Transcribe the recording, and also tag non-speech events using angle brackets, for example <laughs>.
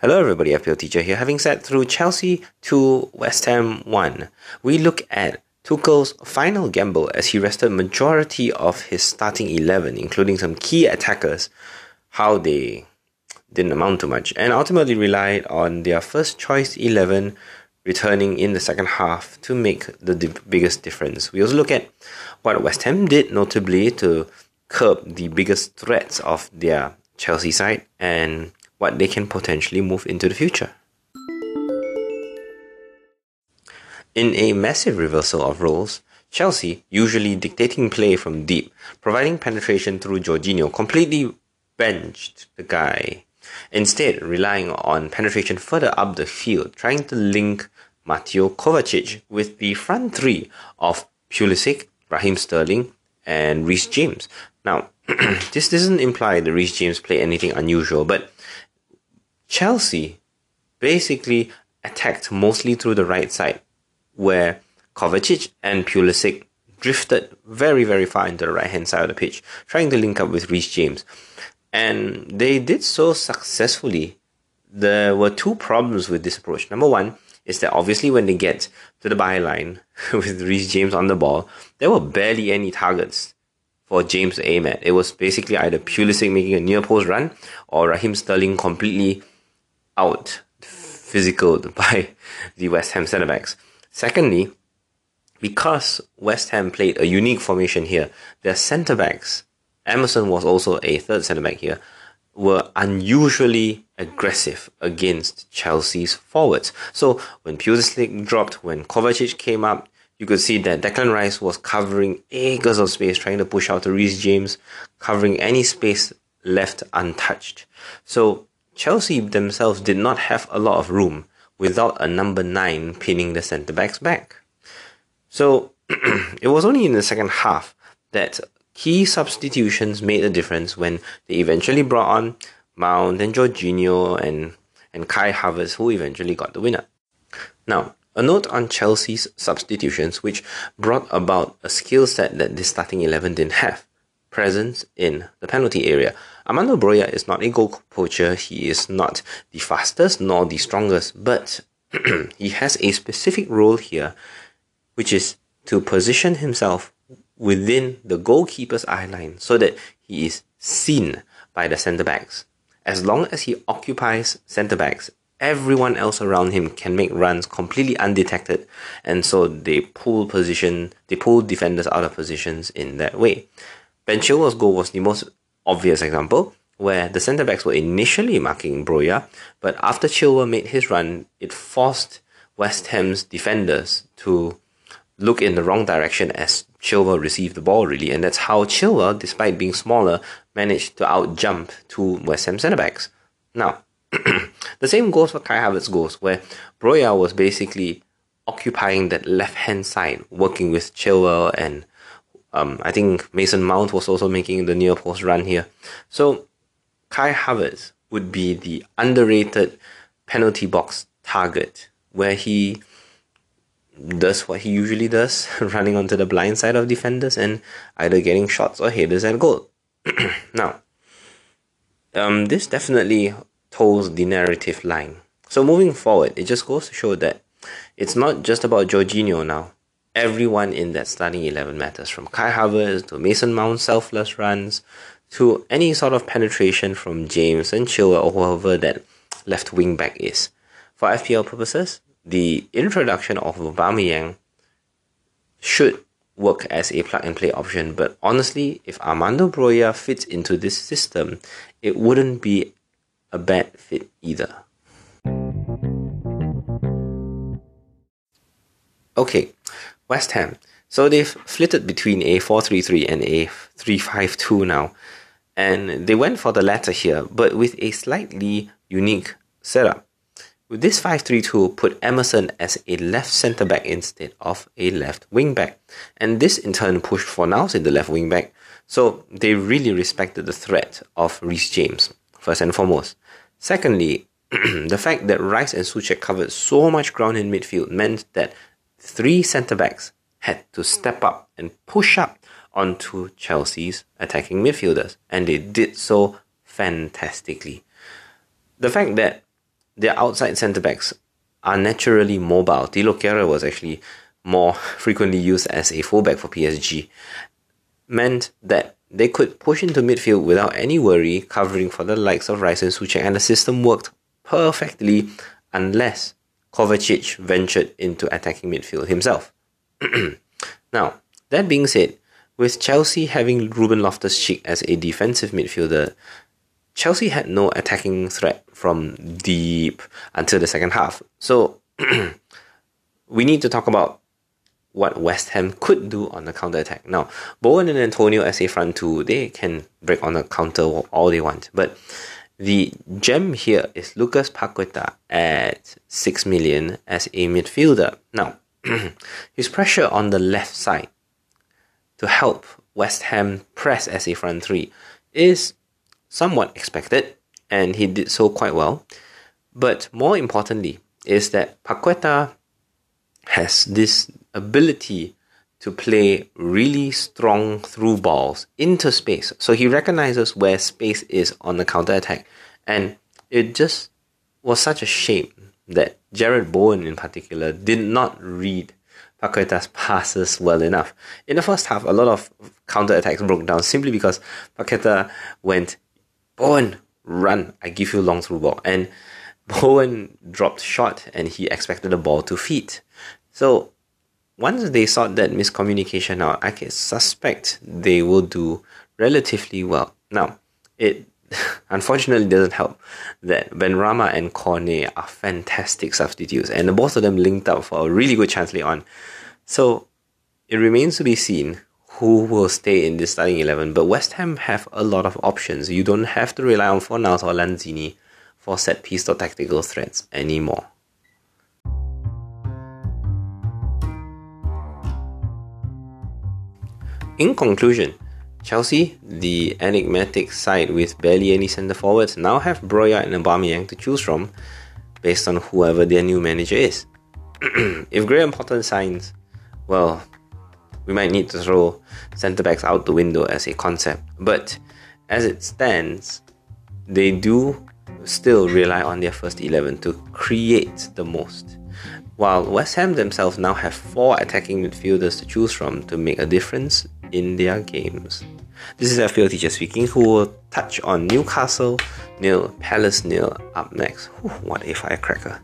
Hello, everybody. FPL teacher here. Having sat through Chelsea 2, West Ham 1, we look at Tuchel's final gamble as he rested majority of his starting 11, including some key attackers, how they didn't amount to much, and ultimately relied on their first choice 11 returning in the second half to make the di- biggest difference. We also look at what West Ham did, notably to curb the biggest threats of their Chelsea side and what they can potentially move into the future. In a massive reversal of roles, Chelsea, usually dictating play from deep, providing penetration through Jorginho, completely benched the guy. Instead, relying on penetration further up the field, trying to link Mateo Kovacic with the front three of Pulisic, Raheem Sterling, and Reece James. Now, <clears throat> this doesn't imply that Reece James played anything unusual, but Chelsea basically attacked mostly through the right side, where Kovacic and Pulisic drifted very, very far into the right hand side of the pitch, trying to link up with Reece James. And they did so successfully. There were two problems with this approach. Number one is that obviously when they get to the byline <laughs> with Reece James on the ball, there were barely any targets for James to aim at. It was basically either Pulisic making a near post run or Raheem Sterling completely out physical <laughs> by the West Ham centre backs. Secondly, because West Ham played a unique formation here, their centre backs, Emerson was also a third centre back here, were unusually aggressive against Chelsea's forwards. So when Pulisic dropped, when Kovacic came up, you could see that Declan Rice was covering acres of space, trying to push out to Reece James, covering any space left untouched. So Chelsea themselves did not have a lot of room without a number nine pinning the centre backs back. So <clears throat> it was only in the second half that key substitutions made a difference when they eventually brought on Mount and Jorginho and, and Kai Havertz, who eventually got the winner. Now, a note on Chelsea's substitutions, which brought about a skill set that this starting 11 didn't have presence in the penalty area. Armando Broja is not a goal poacher, he is not the fastest nor the strongest, but <clears throat> he has a specific role here, which is to position himself within the goalkeeper's eye line so that he is seen by the centre backs. As long as he occupies centre backs, everyone else around him can make runs completely undetected, and so they pull position, they pull defenders out of positions in that way. Ben Chilwell's goal was the most obvious example, where the centre backs were initially marking Broja, but after Chilwell made his run, it forced West Ham's defenders to look in the wrong direction as Chilwell received the ball really, and that's how Chilwell, despite being smaller, managed to outjump two West Ham centre backs. Now, <clears throat> the same goes for Kai Havertz's goals, where Broja was basically occupying that left hand side, working with Chilwell and um, I think Mason Mount was also making the near post run here. So Kai Havertz would be the underrated penalty box target where he does what he usually does, <laughs> running onto the blind side of defenders and either getting shots or headers at goal. <clears throat> now, um, this definitely toes the narrative line. So moving forward, it just goes to show that it's not just about Jorginho now. Everyone in that starting 11 matters, from Kai Havertz to Mason Mount selfless runs to any sort of penetration from James and Chilwell or whoever that left wing back is. For FPL purposes, the introduction of Aubameyang should work as a plug and play option, but honestly, if Armando Broja fits into this system, it wouldn't be a bad fit either. Okay, West Ham. So they've flitted between a 4-3-3 and a 3-5-2 now. And they went for the latter here, but with a slightly unique setup. With this 5-3-2 put Emerson as a left centre back instead of a left wing back. And this in turn pushed for Fornals in the left wing back. So they really respected the threat of Reece James, first and foremost. Secondly, <clears throat> the fact that Rice and Soucek covered so much ground in midfield meant that three centre backs had to step up and push up onto Chelsea's attacking midfielders, and they did so fantastically. The fact that their outside centre backs are naturally mobile. Thilo Kehrer was actually more <laughs> frequently used as a fullback for PSG, meant that they could push into midfield without any worry, covering for the likes of Rice and Soucek, and the system worked perfectly unless Kovacic ventured into attacking midfield himself. <clears throat> now, that being said, with Chelsea having Ruben Loftus Cheek as a defensive midfielder, Chelsea had no attacking threat from deep until the second half. So <clears throat> we need to talk about what West Ham could do on the counter attack. Now, Bowen and Antonio as a front two, they can break on the counter all they want. But the gem here is Lucas Paqueta at 6 million as a midfielder. Now, <clears throat> his pressure on the left side to help West Ham press as a front three is somewhat expected, and he did so quite well. But more importantly, is that Paqueta has this ability to play really strong through balls into space. So he recognizes where space is on the counter attack. And it just was such a shame that Jarrod Bowen in particular did not read Paqueta's passes well enough. In the first half, a lot of counter attacks broke down simply because Paqueta went Bowen, run. I give you long through ball. And <laughs> Bowen dropped short and he expected the ball to feet. So once they sort that miscommunication out, I can suspect they will do relatively well. Now, it <laughs> unfortunately doesn't help that Benrahma and Cornet are fantastic substitutes, and both of them linked up for a really good chance later on. So it remains to be seen who will stay in this starting 11. But West Ham have a lot of options. You don't have to rely on Fornals or Lanzini for set piece or tactical threats anymore. In conclusion, Chelsea, the enigmatic side with barely any centre forwards, now have Broja and Aubameyang to choose from based on whoever their new manager is. <clears throat> if Graham Potter signs, well, we might need to throw centre backs out the window as a concept. But as it stands, they do still rely on their first 11 to create the most. While West Ham themselves now have four attacking midfielders to choose from to make a difference in their games. This is FPL teacher speaking, who will touch on Newcastle nil, Palace nil up next. Whew, what a firecracker!